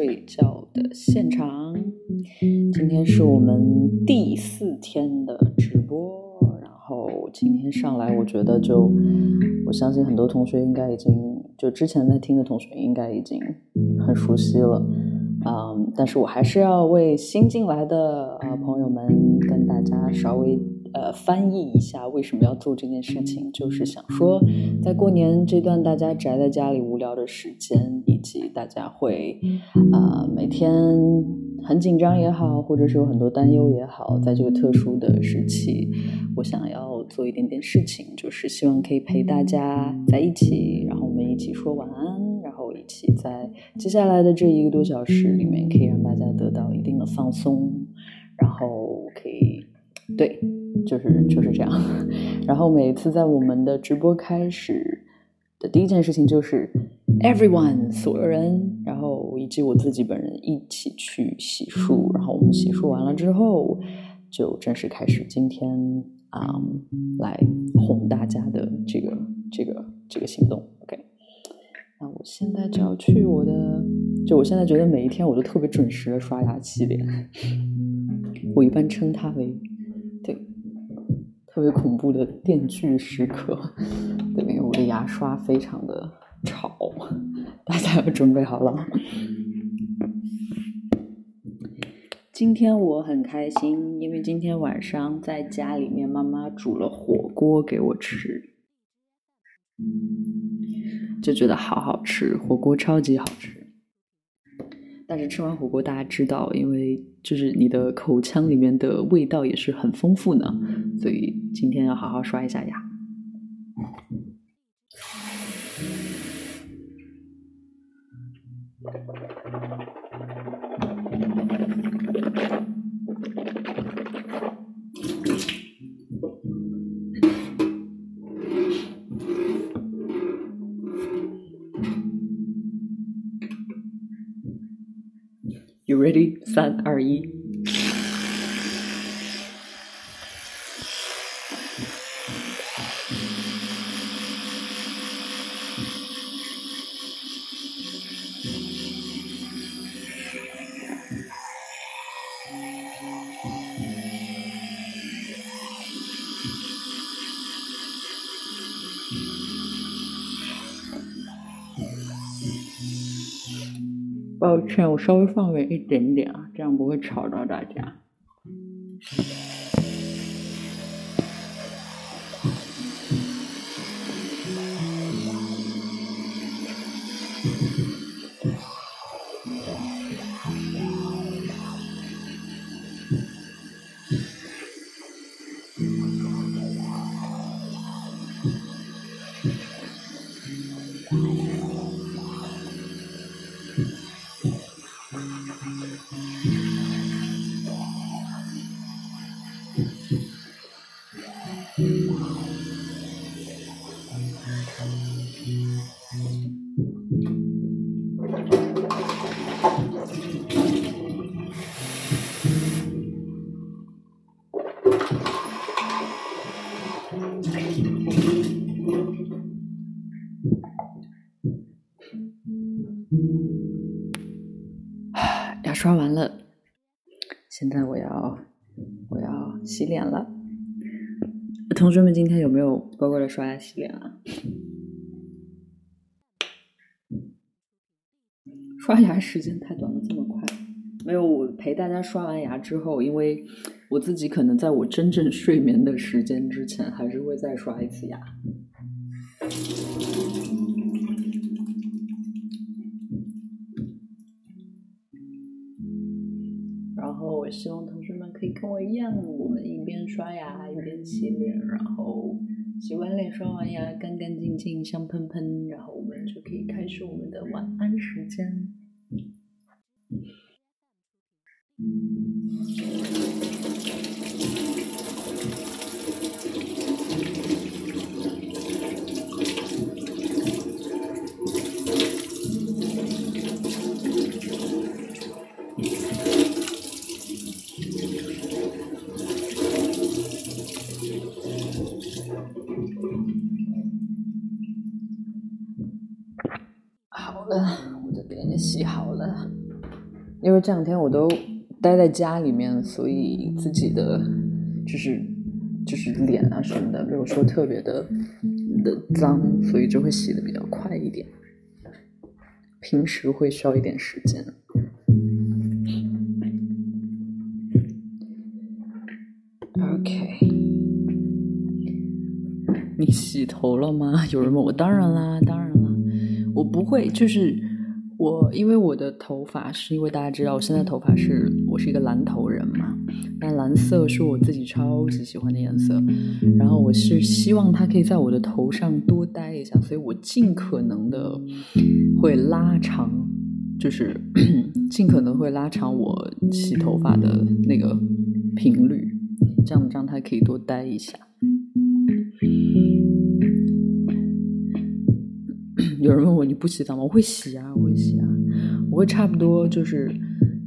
睡觉的现场。今天是我们第四天的直播，然后今天上来，我觉得就我相信很多同学应该已经就之前在听的同学应该已经很熟悉了，嗯，但是我还是要为新进来的啊朋友们跟大家稍微。呃，翻译一下为什么要做这件事情，就是想说，在过年这段大家宅在家里无聊的时间，以及大家会啊每天很紧张也好，或者是有很多担忧也好，在这个特殊的时期，我想要做一点点事情，就是希望可以陪大家在一起，然后我们一起说晚安，然后一起在接下来的这一个多小时里面，可以让大家得到一定的放松，然后可以对。就是就是这样，然后每次在我们的直播开始的第一件事情就是 everyone 所有人，然后以及我自己本人一起去洗漱，然后我们洗漱完了之后就正式开始今天啊来哄大家的这个这个这个行动。OK，那我现在就要去我的，就我现在觉得每一天我都特别准时的刷牙洗脸，我一般称它为。特别恐怖的电锯时刻，对，我的牙刷非常的吵，大家要准备好了。今天我很开心，因为今天晚上在家里面，妈妈煮了火锅给我吃，就觉得好好吃，火锅超级好吃。但是吃完火锅，大家知道，因为就是你的口腔里面的味道也是很丰富呢，所以今天要好好刷一下牙。Ready，三二一。我稍微放远一点点啊，这样不会吵到大家。牙刷完了，现在我要我要洗脸了。同学们，今天有没有乖乖的刷牙洗脸啊？刷牙时间太短了，这么快？没有，我陪大家刷完牙之后，因为我自己可能在我真正睡眠的时间之前，还是会再刷一次牙。然后，我希望同学们可以跟我一样，我们一边刷牙一边洗脸，然后洗完脸、刷完牙，干干净净、香喷喷，然后我们就可以开始我们的晚安时间。了，我这边也洗好了。因为这两天我都待在家里面，所以自己的就是就是脸啊什么的没有说特别的的脏，所以就会洗的比较快一点。平时会需要一点时间。OK，你洗头了吗？有人问我，当然啦，当然，我不会，就是我，因为我的头发是因为大家知道，我现在头发是我是一个蓝头人嘛，那蓝色是我自己超级喜欢的颜色，然后我是希望它可以在我的头上多待一下，所以我尽可能的会拉长，就是 尽可能会拉长我洗头发的那个频率。这样这样，他可以多待一下。有人问我你不洗澡吗？我会洗啊，我会洗啊，我会差不多就是，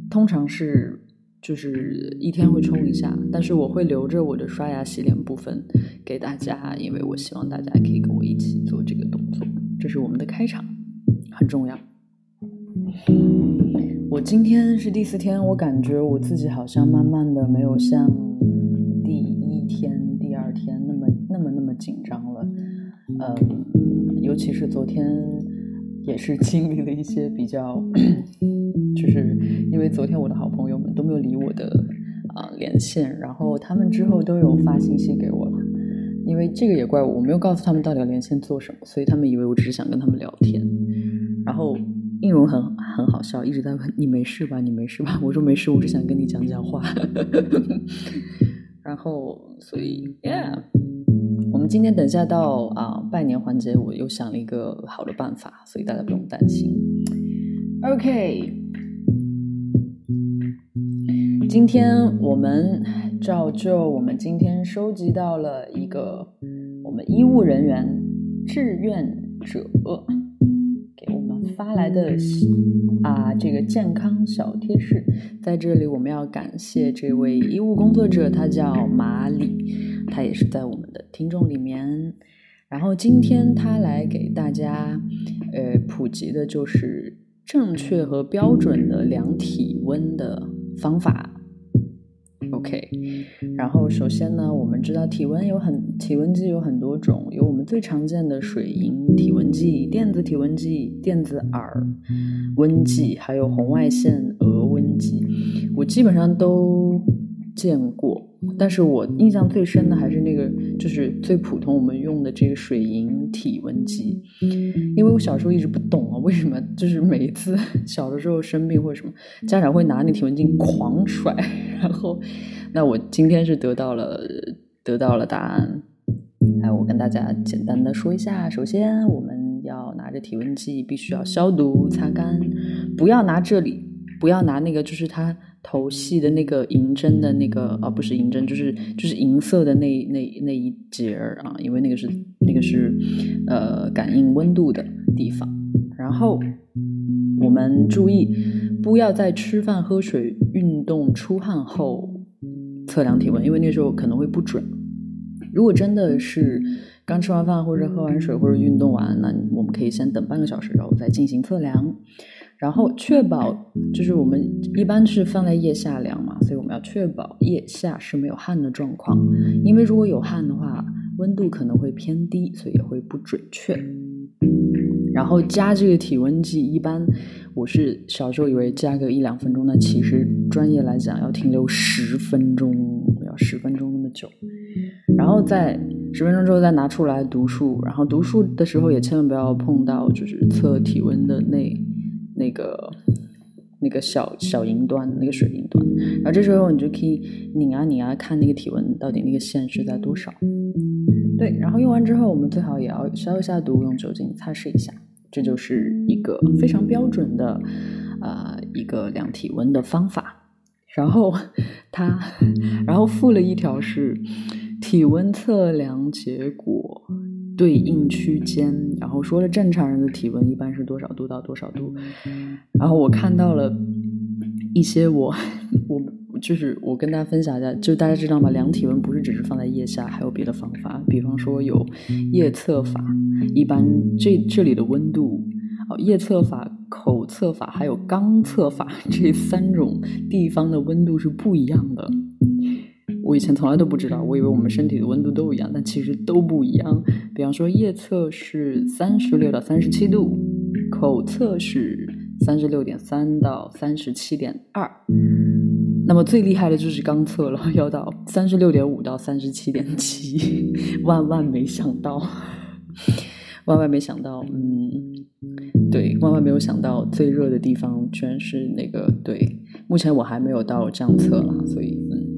通常是就是一天会冲一下，但是我会留着我的刷牙洗脸部分给大家，因为我希望大家可以跟我一起做这个动作，这是我们的开场，很重要。我今天是第四天，我感觉我自己好像慢慢的没有像第一。天第二天那么那么那么紧张了，嗯，尤其是昨天也是经历了一些比较，就是因为昨天我的好朋友们都没有理我的啊连线，然后他们之后都有发信息给我了，因为这个也怪我，我没有告诉他们到底要连线做什么，所以他们以为我只是想跟他们聊天，然后应荣很很好笑，一直在问你没事吧，你没事吧？我说没事，我只想跟你讲讲话。然后，所以，Yeah，们今天等下到啊拜年环节，我又想了一个好的办法，所以大家不用担心。OK，今天我们照旧，我们今天收集到了一个我们医务人员志愿者。我们发来的啊，这个健康小贴士，在这里我们要感谢这位医务工作者，他叫马里，他也是在我们的听众里面。然后今天他来给大家呃普及的就是正确和标准的量体温的方法。OK，然后首先呢，我们知道体温有很体温计有很多种，有我们最常见的水银体温计、电子体温计、电子耳温计，还有红外线额温计，我基本上都见过。但是我印象最深的还是那个，就是最普通我们用的这个水银体温计，因为我小时候一直不懂啊，为什么就是每一次 小的时候生病或者什么，家长会拿那体温计狂甩，然后，那我今天是得到了得到了答案，哎，我跟大家简单的说一下，首先我们要拿着体温计，必须要消毒擦干，不要拿这里，不要拿那个，就是它。头系的那个银针的那个啊，不是银针，就是就是银色的那那那一节儿啊，因为那个是那个是呃感应温度的地方。然后我们注意，不要在吃饭、喝水、运动、出汗后测量体温，因为那时候可能会不准。如果真的是刚吃完饭或者喝完水或者运动完，那我们可以先等半个小时，然后再进行测量。然后确保，就是我们一般是放在腋下量嘛，所以我们要确保腋下是没有汗的状况，因为如果有汗的话，温度可能会偏低，所以也会不准确。然后加这个体温计，一般我是小时候以为加个一两分钟，那其实专业来讲要停留十分钟，要十分钟那么久。然后在十分钟之后再拿出来读数，然后读数的时候也千万不要碰到就是测体温的那。那个那个小小银端，那个水银端，然后这时候你就可以拧啊拧啊，看那个体温到底那个线是在多少。对，然后用完之后，我们最好也要消一下毒，用酒精擦拭一下。这就是一个非常标准的呃一个量体温的方法。然后他，然后附了一条是体温测量结果。对应区间，然后说了正常人的体温一般是多少度到多少度，然后我看到了一些我我就是我跟大家分享一下，就大家知道吗？量体温不是只是放在腋下，还有别的方法，比方说有腋测法，一般这这里的温度哦，腋测法、口测法还有肛测法 这三种地方的温度是不一样的。我以前从来都不知道，我以为我们身体的温度都一样，但其实都不一样。比方说，腋测是三十六到三十七度，口测是三十六点三到三十七点二。那么最厉害的就是肛测了，要到三十六点五到三十七点七。万万没想到，万万没想到，嗯，对，万万没有想到最热的地方居然是那个。对，目前我还没有到这样测了，所以嗯。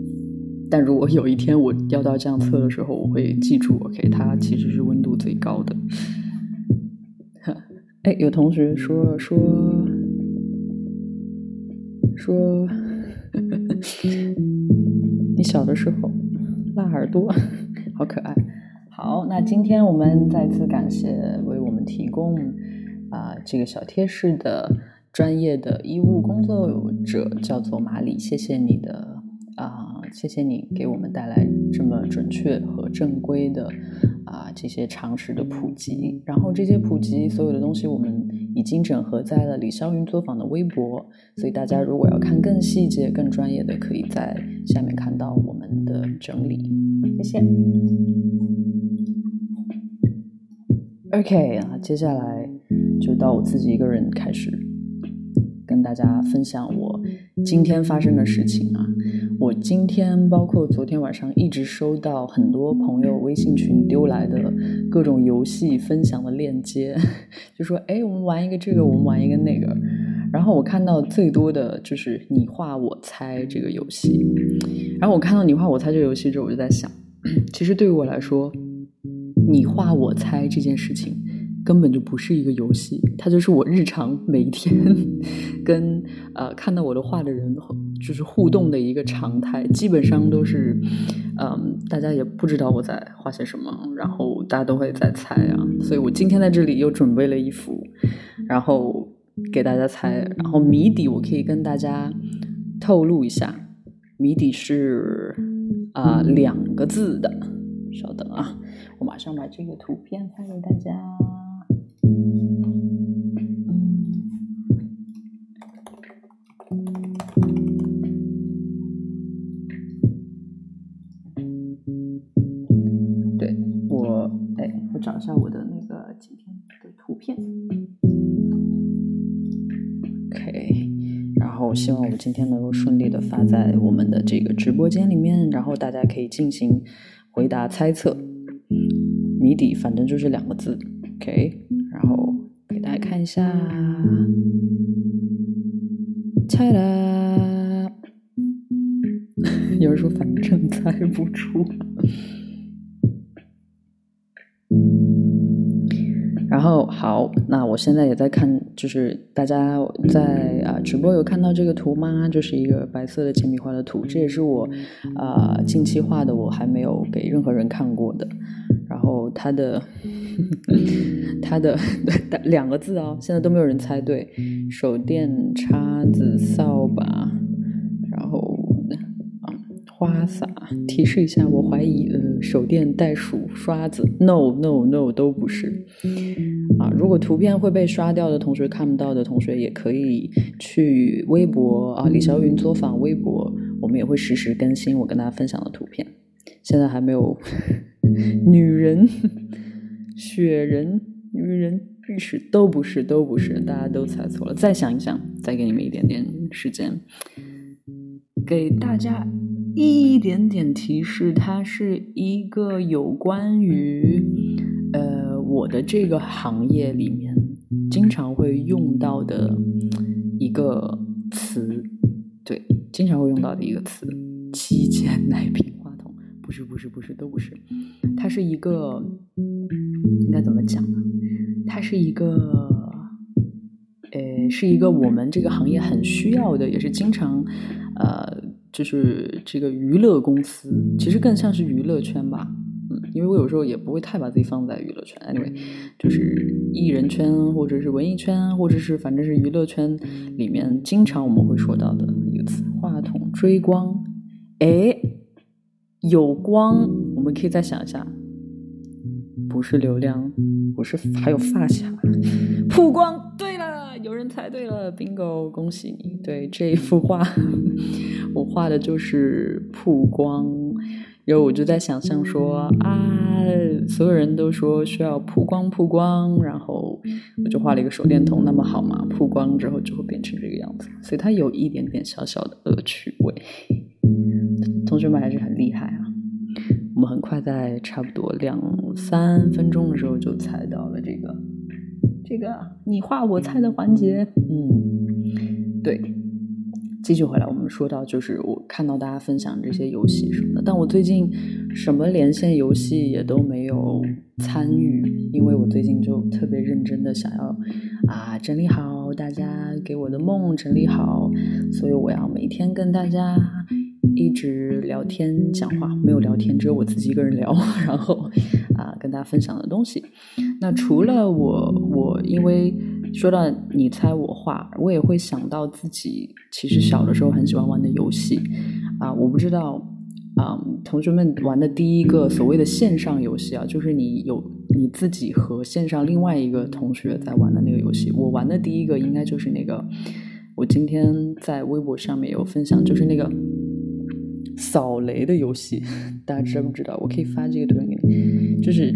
但如果有一天我要到这样测的时候，我会记住，OK，它其实是温度最高的。哎，有同学说了说说，你小的时候辣耳朵，好可爱。好，那今天我们再次感谢为我们提供啊这个小贴士的专业的医务工作者，叫做马里，谢谢你的。啊，谢谢你给我们带来这么准确和正规的啊这些常识的普及。然后这些普及所有的东西，我们已经整合在了李霄云作坊的微博。所以大家如果要看更细节、更专业的，可以在下面看到我们的整理。谢谢。OK 啊，接下来就到我自己一个人开始跟大家分享我今天发生的事情啊。我今天包括昨天晚上一直收到很多朋友微信群丢来的各种游戏分享的链接，就说：“哎，我们玩一个这个，我们玩一个那个。”然后我看到最多的就是你画我猜这个游戏。然后我看到你画我猜这个游戏之后，我就在想，其实对于我来说，你画我猜这件事情。根本就不是一个游戏，它就是我日常每天跟呃看到我的画的人就是互动的一个常态。基本上都是，嗯，大家也不知道我在画些什么，然后大家都会在猜啊。所以我今天在这里又准备了一幅，然后给大家猜。然后谜底我可以跟大家透露一下，谜底是啊两个字的。稍等啊，我马上把这个图片发给大家。对我，哎，我找一下我的那个今天的图片。OK，然后希望我今天能够顺利的发在我们的这个直播间里面，然后大家可以进行回答、猜测、谜底，反正就是两个字。OK。看一下，猜了，有人说反正猜不出。然后好，那我现在也在看，就是大家在啊直播有看到这个图吗？就是一个白色的铅笔画的图，这也是我啊近期画的，我还没有给任何人看过的。然后它的。它的两个字哦，现在都没有人猜对。手电、叉子、扫把，然后啊，花洒。提示一下，我怀疑呃，手电、袋鼠、刷子，no no no 都不是。啊，如果图片会被刷掉的同学看不到的同学，也可以去微博啊，李霄云作坊微博，我们也会实时更新我跟大家分享的图片。现在还没有 女人。雪人、女人、历史都不是，都不是，大家都猜错了。再想一想，再给你们一点点时间，给大家一点点提示，它是一个有关于呃我的这个行业里面经常会用到的一个词，对，经常会用到的一个词，旗舰奶瓶，不是，不是，不是，都不是，它是一个。应该怎么讲呢？它是一个，呃，是一个我们这个行业很需要的，也是经常，呃，就是这个娱乐公司，其实更像是娱乐圈吧。嗯，因为我有时候也不会太把自己放在娱乐圈，anyway，就是艺人圈或者是文艺圈，或者是反正是娱乐圈里面经常我们会说到的一个词——话筒追光。哎，有光，我们可以再想一下。不是流量，不是还有发卡，曝光。对了，有人猜对了，bingo，恭喜你。对这一幅画，我画的就是曝光。然后我就在想象说啊，所有人都说需要曝光曝光，然后我就画了一个手电筒，那么好嘛，曝光之后就会变成这个样子，所以它有一点点小小的恶趣味。同学们还是很厉害啊！我们很快在差不多两三分钟的时候就猜到了这个这个你画我猜的环节。嗯，对。继续回来，我们说到就是我看到大家分享这些游戏什么的，但我最近什么连线游戏也都没有参与，因为我最近就特别认真的想要啊整理好大家给我的梦，整理好，所以我要每天跟大家一直聊天讲话，没有聊天，只有我自己一个人聊，然后啊跟大家分享的东西。那除了我，我因为。说到你猜我画，我也会想到自己其实小的时候很喜欢玩的游戏啊，我不知道啊，同学们玩的第一个所谓的线上游戏啊，就是你有你自己和线上另外一个同学在玩的那个游戏。我玩的第一个应该就是那个，我今天在微博上面有分享，就是那个扫雷的游戏，大家知不知道？我可以发这个图片给你，就是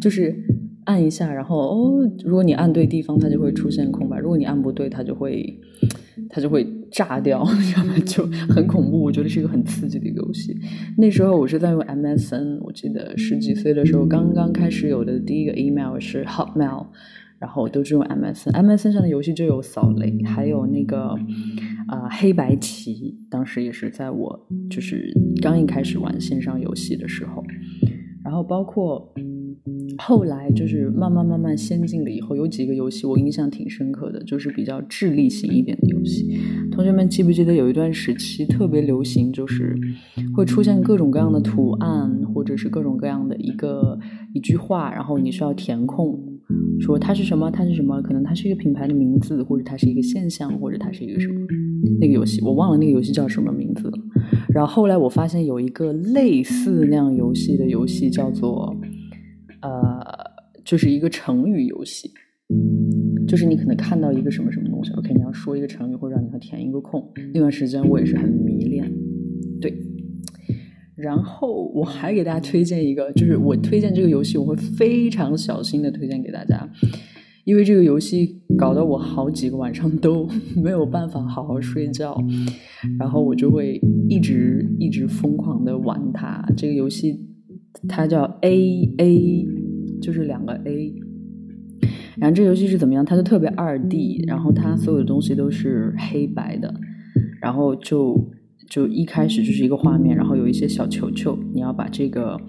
就是。按一下，然后哦，如果你按对地方，它就会出现空白；如果你按不对，它就会它就会炸掉，你知道吗就很恐怖。我觉得是一个很刺激的一个游戏。那时候我是在用 MSN，我记得十几岁的时候刚刚开始有的第一个 email 是 Hotmail，然后都是用 MSN。MSN 上的游戏就有扫雷，还有那个啊黑白棋，当时也是在我就是刚一开始玩线上游戏的时候，然后包括。后来就是慢慢慢慢先进了以后，有几个游戏我印象挺深刻的，就是比较智力型一点的游戏。同学们记不记得有一段时期特别流行，就是会出现各种各样的图案，或者是各种各样的一个一句话，然后你需要填空，说它是什么，它是什么，可能它是一个品牌的名字，或者它是一个现象，或者它是一个什么。那个游戏我忘了那个游戏叫什么名字了。然后后来我发现有一个类似那样游戏的游戏叫做。呃，就是一个成语游戏，就是你可能看到一个什么什么东西，OK，你要说一个成语，或者让你要填一个空。那段时间我也是很迷恋，对。然后我还给大家推荐一个，就是我推荐这个游戏，我会非常小心的推荐给大家，因为这个游戏搞得我好几个晚上都 没有办法好好睡觉，然后我就会一直一直疯狂的玩它。这个游戏。它叫 A A，就是两个 A。然后这游戏是怎么样？它就特别二 D，然后它所有的东西都是黑白的，然后就就一开始就是一个画面，然后有一些小球球，你要把这个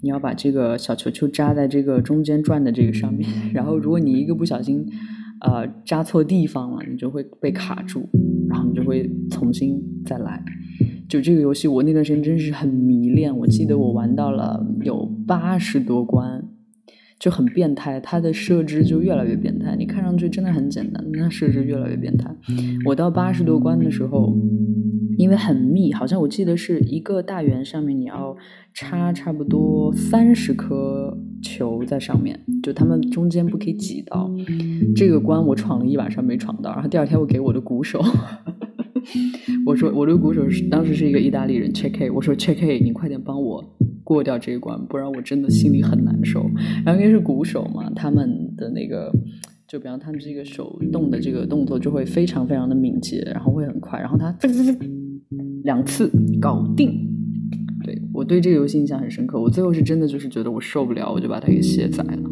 你要把这个小球球扎在这个中间转的这个上面，然后如果你一个不小心呃扎错地方了，你就会被卡住，然后你就会重新再来。就这个游戏，我那段时间真是很迷恋。我记得我玩到了有八十多关，就很变态。它的设置就越来越变态。你看上去真的很简单，那设置越来越变态。我到八十多关的时候，因为很密，好像我记得是一个大圆上面你要插差不多三十颗球在上面，就他们中间不可以挤到。这个关我闯了一晚上没闯到，然后第二天我给我的鼓手。我说我的鼓手是当时是一个意大利人，Check，我说 Check，你快点帮我过掉这一关，不然我真的心里很难受。然后因为是鼓手嘛，他们的那个就比方他们这个手动的这个动作就会非常非常的敏捷，然后会很快，然后他 两次搞定。对我对这个游戏印象很深刻，我最后是真的就是觉得我受不了，我就把它给卸载了。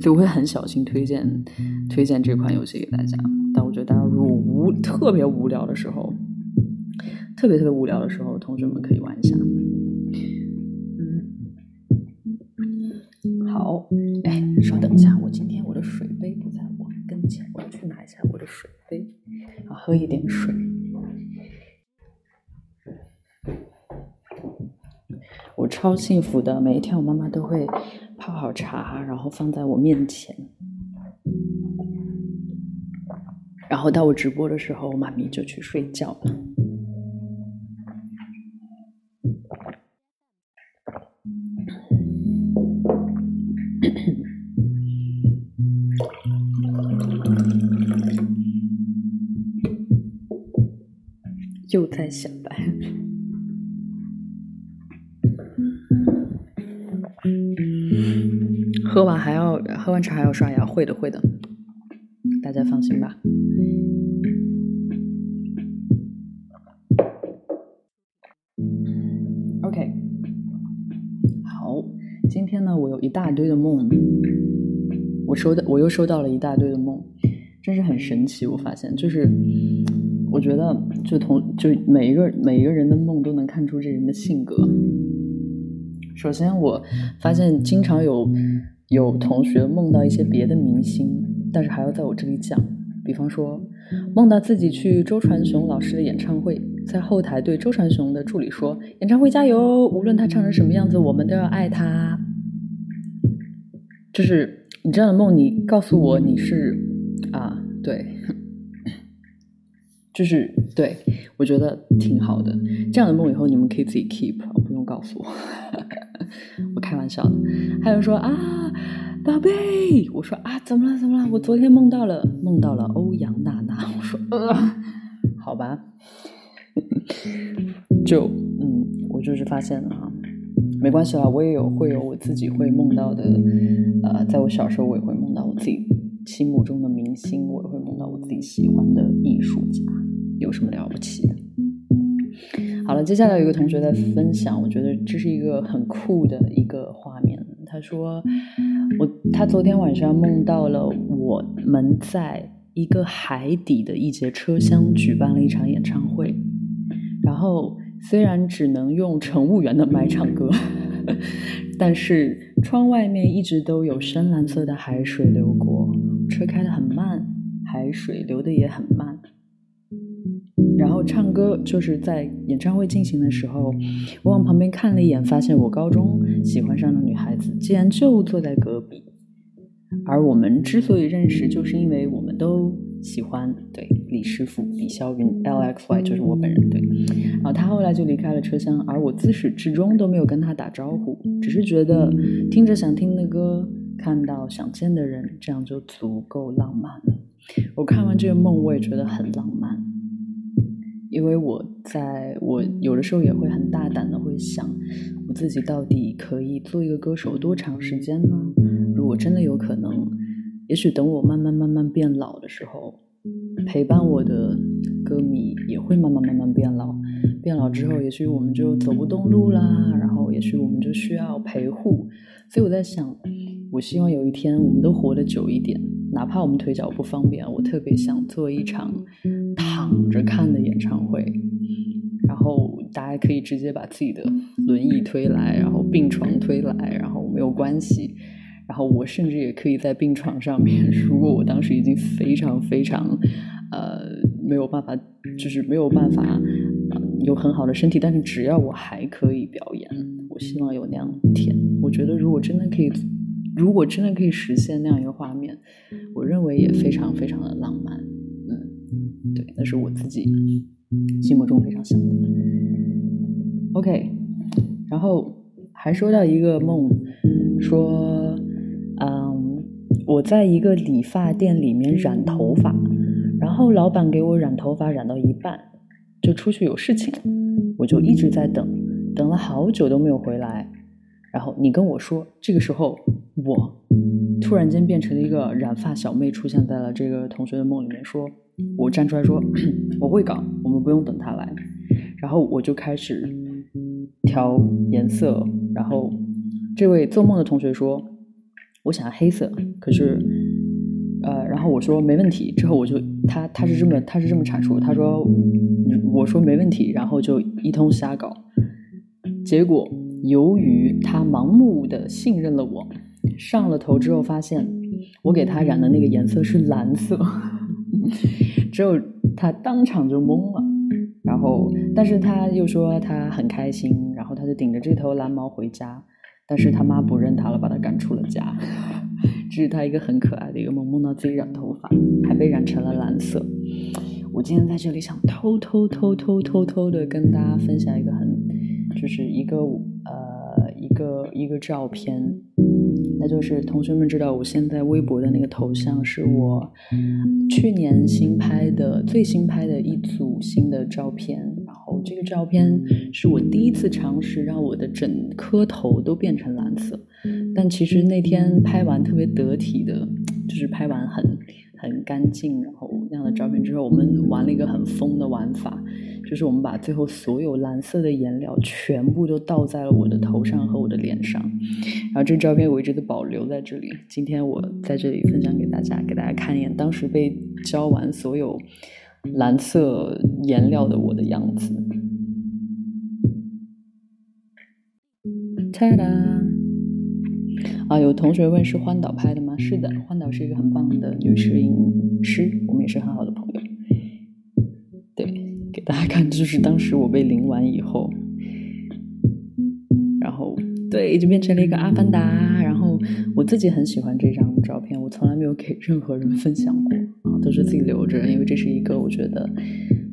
所以我会很小心推荐推荐这款游戏给大家。但我觉得大家如果无特别无聊的时候，特别特别无聊的时候，同学们可以玩一下。嗯，好，哎，稍等一下，我今天我的水杯不在我跟前，我要去拿一下我的水杯，啊，喝一点水。超幸福的每一天我妈妈都会泡好茶然后放在我面前。然后到我直播的时候我妈咪就去睡觉了。又在显摆喝完还要喝完茶还要刷牙，会的会的，大家放心吧。OK，好，今天呢，我有一大堆的梦，我收到我又收到了一大堆的梦，真是很神奇。我发现，就是我觉得，就同就每一个每一个人的梦都能看出这人的性格。首先，我发现经常有。有同学梦到一些别的明星，但是还要在我这里讲。比方说，梦到自己去周传雄老师的演唱会，在后台对周传雄的助理说：“演唱会加油，无论他唱成什么样子，我们都要爱他。”就是你这样的梦，你告诉我你是啊，对，就是对我觉得挺好的。这样的梦以后你们可以自己 keep，不用告诉我。我开玩笑的，还有说啊，宝贝，我说啊，怎么了？怎么了？我昨天梦到了，梦到了欧阳娜娜。我说呃，好吧，就嗯，我就是发现了啊，没关系啦，我也有会有我自己会梦到的，呃，在我小时候我也会梦到我自己心目中的明星，我也会梦到我自己喜欢的艺术家，有什么了不起的？好了，接下来有一个同学在分享，我觉得这是一个很酷的一个画面。他说，我他昨天晚上梦到了我们在一个海底的一节车厢举办了一场演唱会，然后虽然只能用乘务员的麦唱歌，但是窗外面一直都有深蓝色的海水流过，车开得很慢，海水流得也很慢。然后唱歌就是在演唱会进行的时候，我往旁边看了一眼，发现我高中喜欢上的女孩子竟然就坐在隔壁。而我们之所以认识，就是因为我们都喜欢对李师傅李霄云 L X Y，就是我本人对。然后他后来就离开了车厢，而我自始至终都没有跟他打招呼，只是觉得听着想听的歌，看到想见的人，这样就足够浪漫了。我看完这个梦，我也觉得很浪漫。因为我在我有的时候也会很大胆的会想，我自己到底可以做一个歌手多长时间呢？如果真的有可能，也许等我慢慢慢慢变老的时候，陪伴我的歌迷也会慢慢慢慢变老。变老之后，也许我们就走不动路啦，然后也许我们就需要陪护。所以我在想，我希望有一天我们都活得久一点，哪怕我们腿脚不方便，我特别想做一场。躺着看的演唱会，然后大家可以直接把自己的轮椅推来，然后病床推来，然后没有关系。然后我甚至也可以在病床上面，如果我当时已经非常非常呃没有办法，就是没有办法有很好的身体，但是只要我还可以表演，我希望有那样天。我觉得如果真的可以，如果真的可以实现那样一个画面，我认为也非常非常的浪漫。嗯对，那是我自己心目中非常想的。OK，然后还说到一个梦，说，嗯，我在一个理发店里面染头发，然后老板给我染头发染到一半就出去有事情，我就一直在等，等了好久都没有回来。然后你跟我说，这个时候我突然间变成了一个染发小妹，出现在了这个同学的梦里面，说。我站出来说，我会搞，我们不用等他来。然后我就开始调颜色。然后这位做梦的同学说，我想要黑色。可是，呃，然后我说没问题。之后我就他他是这么他是这么阐述，他说我说没问题，然后就一通瞎搞。结果由于他盲目的信任了我，上了头之后发现我给他染的那个颜色是蓝色。之后他当场就懵了，然后但是他又说他很开心，然后他就顶着这头蓝毛回家，但是他妈不认他了，把他赶出了家。这是他一个很可爱的一个梦，梦到自己染头发还被染成了蓝色。我今天在这里想偷偷偷偷偷偷的跟大家分享一个很，就是一个呃一个一个照片。那就是同学们知道，我现在微博的那个头像是我去年新拍的最新拍的一组新的照片，然后这个照片是我第一次尝试让我的整颗头都变成蓝色，但其实那天拍完特别得体的，就是拍完很很干净，然后那样的照片之后，我们玩了一个很疯的玩法，就是我们把最后所有蓝色的颜料全部都倒在了我的头上和我的脸上，然后这照片我一直都保留在这里，今天我在这里分享给大家，给大家看一眼当时被浇完所有。蓝色颜料的我的样子，哒哒！啊，有同学问是欢岛拍的吗？是的，欢岛是一个很棒的女摄影师，我们也是很好的朋友。对，给大家看，就是当时我被淋完以后，然后对，就变成了一个阿凡达。然后我自己很喜欢这张照片，我从来没有给任何人分享过啊。都是自己留着，因为这是一个我觉得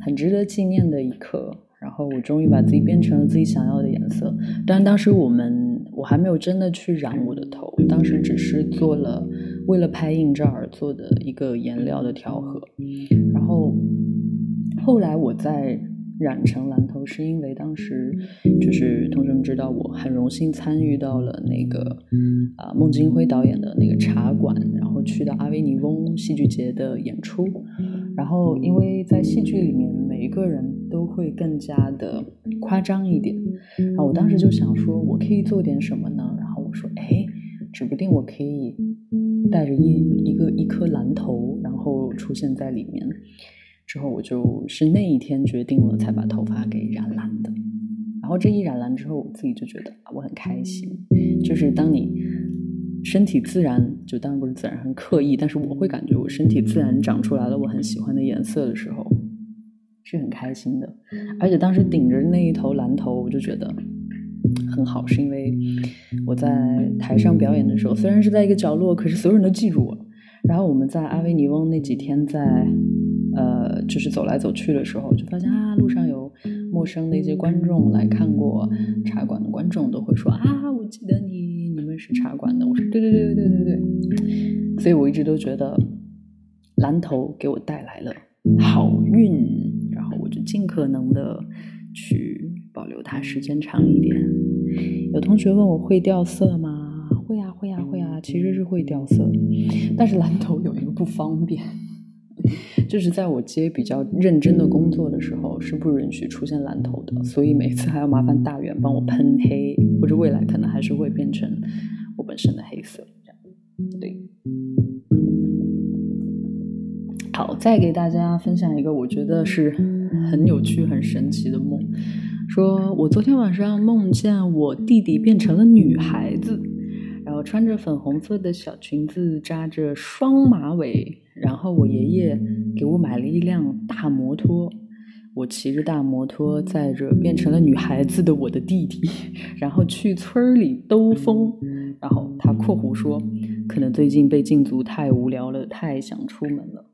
很值得纪念的一刻。然后我终于把自己变成了自己想要的颜色。但当时我们我还没有真的去染我的头，当时只是做了为了拍硬照而做的一个颜料的调和。然后后来我在。染成蓝头是因为当时就是同学们知道我很荣幸参与到了那个啊孟京辉导演的那个茶馆，然后去到阿维尼翁戏剧节的演出，然后因为在戏剧里面每一个人都会更加的夸张一点，然后我当时就想说我可以做点什么呢？然后我说哎，指不定我可以带着一一个一颗蓝头，然后出现在里面。之后我就是那一天决定了，才把头发给染蓝的。然后这一染蓝之后，我自己就觉得我很开心。就是当你身体自然，就当然不是自然，很刻意，但是我会感觉我身体自然长出来了我很喜欢的颜色的时候，是很开心的。而且当时顶着那一头蓝头，我就觉得很好，是因为我在台上表演的时候，虽然是在一个角落，可是所有人都记住我。然后我们在阿维尼翁那几天在。呃，就是走来走去的时候，就发现啊，路上有陌生的一些观众来看过茶馆的观众，都会说啊，我记得你，你们是茶馆的。我说对对对对对对对。所以我一直都觉得蓝头给我带来了好运，尽可能的去保留它时间长一点。有同学问我会掉色吗？会啊会啊会啊，其实是会掉色，但是蓝头有一个不方便。就是在我接比较认真的工作的时候，是不允许出现蓝头的，所以每次还要麻烦大远帮我喷黑，或者未来可能还是会变成我本身的黑色。对，好，再给大家分享一个我觉得是很有趣、很神奇的梦，说我昨天晚上梦见我弟弟变成了女孩子。然后穿着粉红色的小裙子，扎着双马尾。然后我爷爷给我买了一辆大摩托，我骑着大摩托，载着变成了女孩子的我的弟弟，然后去村里兜风。然后他括弧说，可能最近被禁足太无聊了，太想出门了。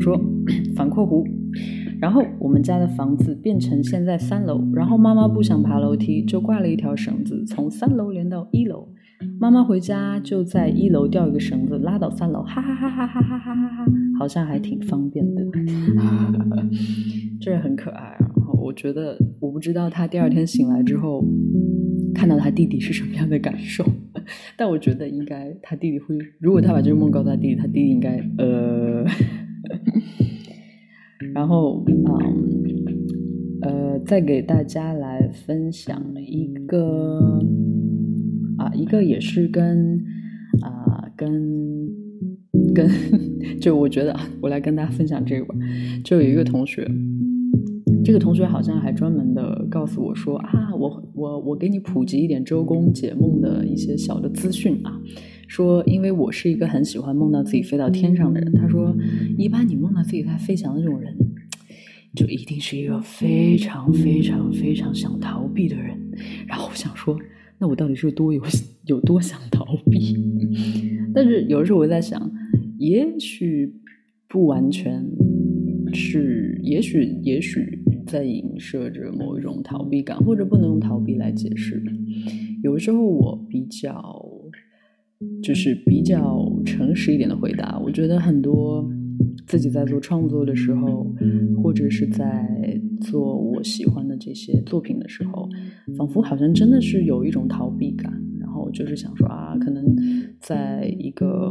说 反括弧，然后我们家的房子变成现在三楼，然后妈妈不想爬楼梯，就挂了一条绳子，从三楼连到一楼。妈妈回家就在一楼吊一个绳子拉到三楼，哈哈哈哈哈哈哈哈哈，好像还挺方便的，这很可爱。然后我觉得，我不知道他第二天醒来之后看到他弟弟是什么样的感受，但我觉得应该他弟弟会，如果他把这个梦告诉他弟弟，他弟弟应该呃，然后嗯呃，再给大家来分享一个。啊，一个也是跟啊跟跟，就我觉得，我来跟大家分享这个吧。就有一个同学，这个同学好像还专门的告诉我说啊，我我我给你普及一点周公解梦的一些小的资讯啊。说因为我是一个很喜欢梦到自己飞到天上的人，他说一般你梦到自己在飞翔的这种人，就一定是一个非常非常非常想逃避的人。然后我想说。那我到底是有多有有多想逃避？但是有的时候我在想，也许不完全是，也许也许在影射着某一种逃避感，或者不能用逃避来解释。有的时候我比较就是比较诚实一点的回答，我觉得很多自己在做创作的时候，或者是在做我喜欢的这些作品的时候，仿佛好像真的是有一种逃避感。然后就是想说啊，可能在一个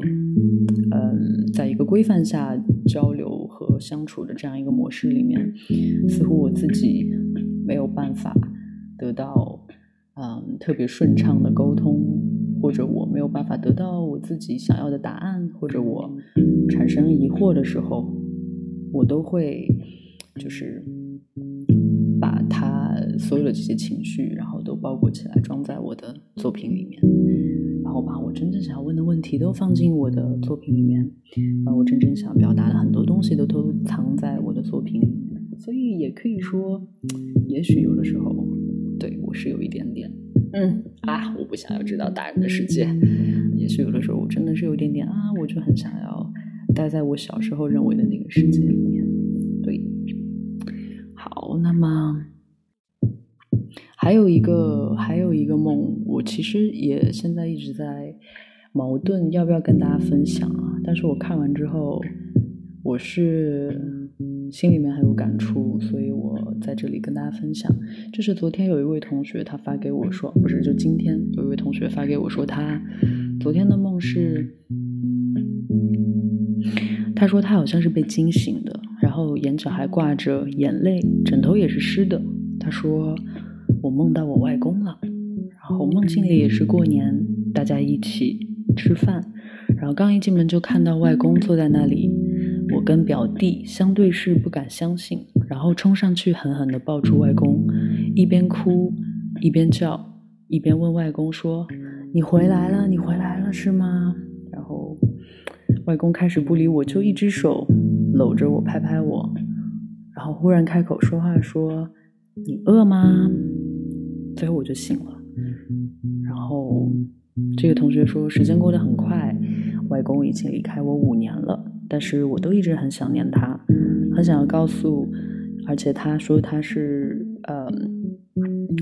嗯，在一个规范下交流和相处的这样一个模式里面，似乎我自己没有办法得到嗯特别顺畅的沟通。或者我没有办法得到我自己想要的答案，或者我产生疑惑的时候，我都会就是把他所有的这些情绪，然后都包裹起来装在我的作品里面，然后把我真正想要问的问题都放进我的作品里面，把我真正想表达的很多东西都都藏在我的作品里面。所以也可以说，也许有的时候，对我是有一点点。嗯啊，我不想要知道大人的世界。也许有的时候我真的是有点点啊，我就很想要待在我小时候认为的那个世界里面。对，好，那么还有一个还有一个梦，我其实也现在一直在矛盾要不要跟大家分享啊。但是我看完之后，我是。心里面很有感触，所以我在这里跟大家分享。就是昨天有一位同学，他发给我说，不是，就今天有一位同学发给我说，他昨天的梦是，他说他好像是被惊醒的，然后眼角还挂着眼泪，枕头也是湿的。他说我梦到我外公了，然后梦境里也是过年，大家一起吃饭，然后刚一进门就看到外公坐在那里。跟表弟相对视，不敢相信，然后冲上去狠狠地抱住外公，一边哭一边叫，一边问外公说：“你回来了，你回来了是吗？”然后外公开始不理我，就一只手搂着我，拍拍我，然后忽然开口说话说：“你饿吗？”最后我就醒了。然后这个同学说：“时间过得很快，外公已经离开我五年了。”但是我都一直很想念他，很想要告诉，而且他说他是，呃，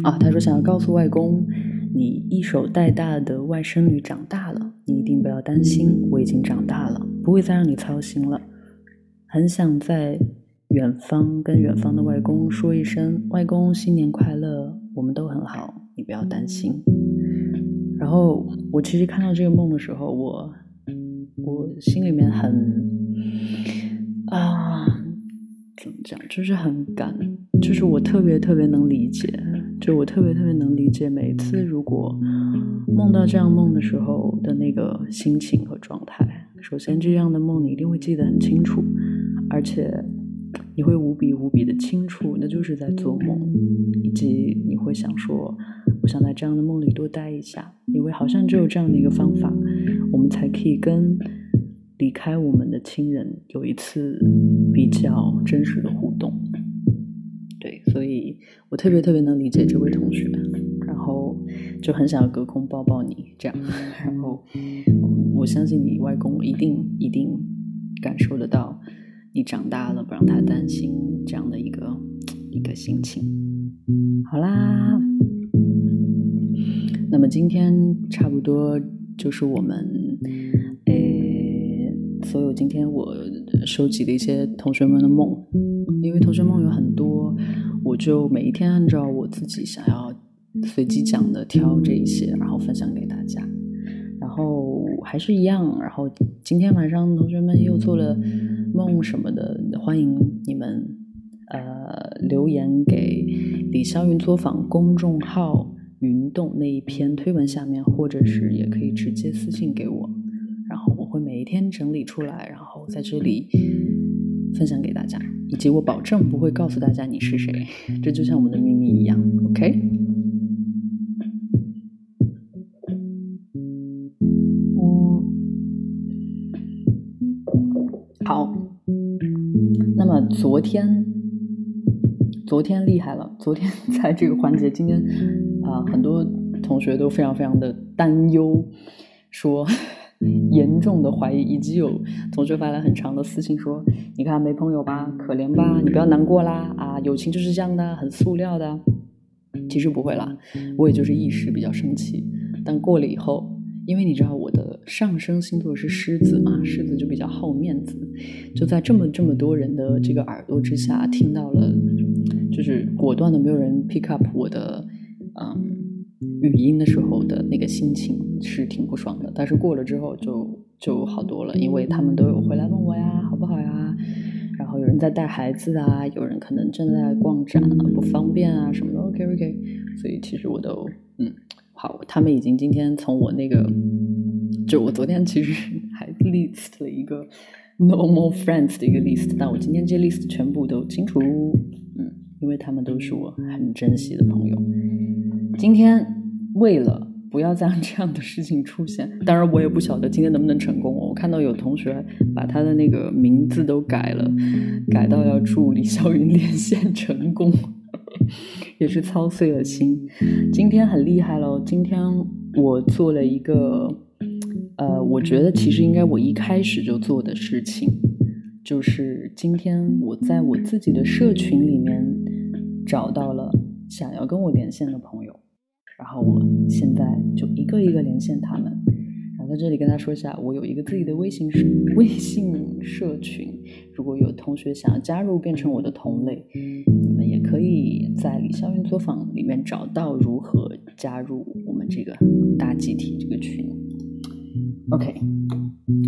啊，他说想要告诉外公，你一手带大的外甥女长大了，你一定不要担心，我已经长大了，不会再让你操心了。很想在远方跟远方的外公说一声，外公新年快乐，我们都很好，你不要担心。然后我其实看到这个梦的时候，我。我心里面很啊，怎么讲？就是很感，就是我特别特别能理解，就我特别特别能理解，每次如果梦到这样梦的时候的那个心情和状态。首先，这样的梦你一定会记得很清楚，而且你会无比无比的清楚，那就是在做梦，以及你会想说。我想在这样的梦里多待一下，因为好像只有这样的一个方法，我们才可以跟离开我们的亲人有一次比较真实的互动。对，所以我特别特别能理解这位同学，然后就很想要隔空抱抱你，这样，然后我相信你外公一定一定感受得到你长大了不让他担心这样的一个一个心情。好啦。那么今天差不多就是我们，诶，所有今天我收集的一些同学们的梦，因为同学梦有很多，我就每一天按照我自己想要随机讲的挑这一些，然后分享给大家。然后还是一样，然后今天晚上同学们又做了梦什么的，欢迎你们呃留言给李霄云作坊公众号。云动那一篇推文下面，或者是也可以直接私信给我，然后我会每一天整理出来，然后在这里分享给大家，以及我保证不会告诉大家你是谁，这就像我们的秘密一样，OK？好，那么昨天，昨天厉害了，昨天 在这个环节，今天。啊，很多同学都非常非常的担忧，说 严重的怀疑，以及有同学发来很长的私信说：“你看没朋友吧，可怜吧，你不要难过啦，啊，友情就是这样的，很塑料的。”其实不会啦，我也就是一时比较生气，但过了以后，因为你知道我的上升星座是狮子嘛，狮子就比较好面子，就在这么这么多人的这个耳朵之下，听到了，就是果断的没有人 pick up 我的嗯语音的时候的那个心情是挺不爽的。但是过了之后就就好多了，因为他们都有回来问我呀，好不好呀？然后有人在带孩子啊，有人可能正在逛展啊，不方便啊什么的。OK OK，所以其实我都嗯。他们已经今天从我那个，就我昨天其实 还 list 了一个 normal friends 的一个 list，但我今天这 list 全部都清除，嗯，因为他们都是我很珍惜的朋友。今天为了不要再让这样的事情出现，当然我也不晓得今天能不能成功。我看到有同学把他的那个名字都改了，改到要祝李霄云连线成功。也是操碎了心，今天很厉害喽！今天我做了一个，呃，我觉得其实应该我一开始就做的事情，就是今天我在我自己的社群里面找到了想要跟我连线的朋友，然后我现在就一个一个连线他们。在这里跟他说一下，我有一个自己的微信社微信社群，如果有同学想要加入变成我的同类。你们也可以在李霄云作坊里面找到如何加入我们这个大集体这个群。OK，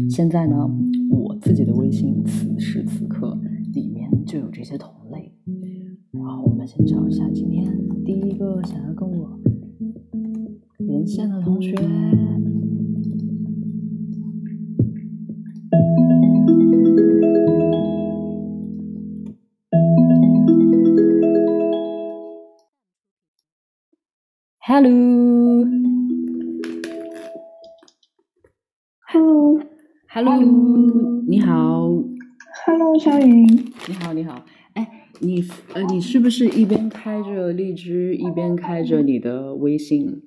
现在呢，我自己的微信此时此刻里面就有这些同类。然后我们先找一下今天第一个想要跟我连线的同学。Hello，Hello，Hello，你好。Hello，小云。你好，你好。哎，你呃，你是不是一边开着荔枝，一边开着你的微信？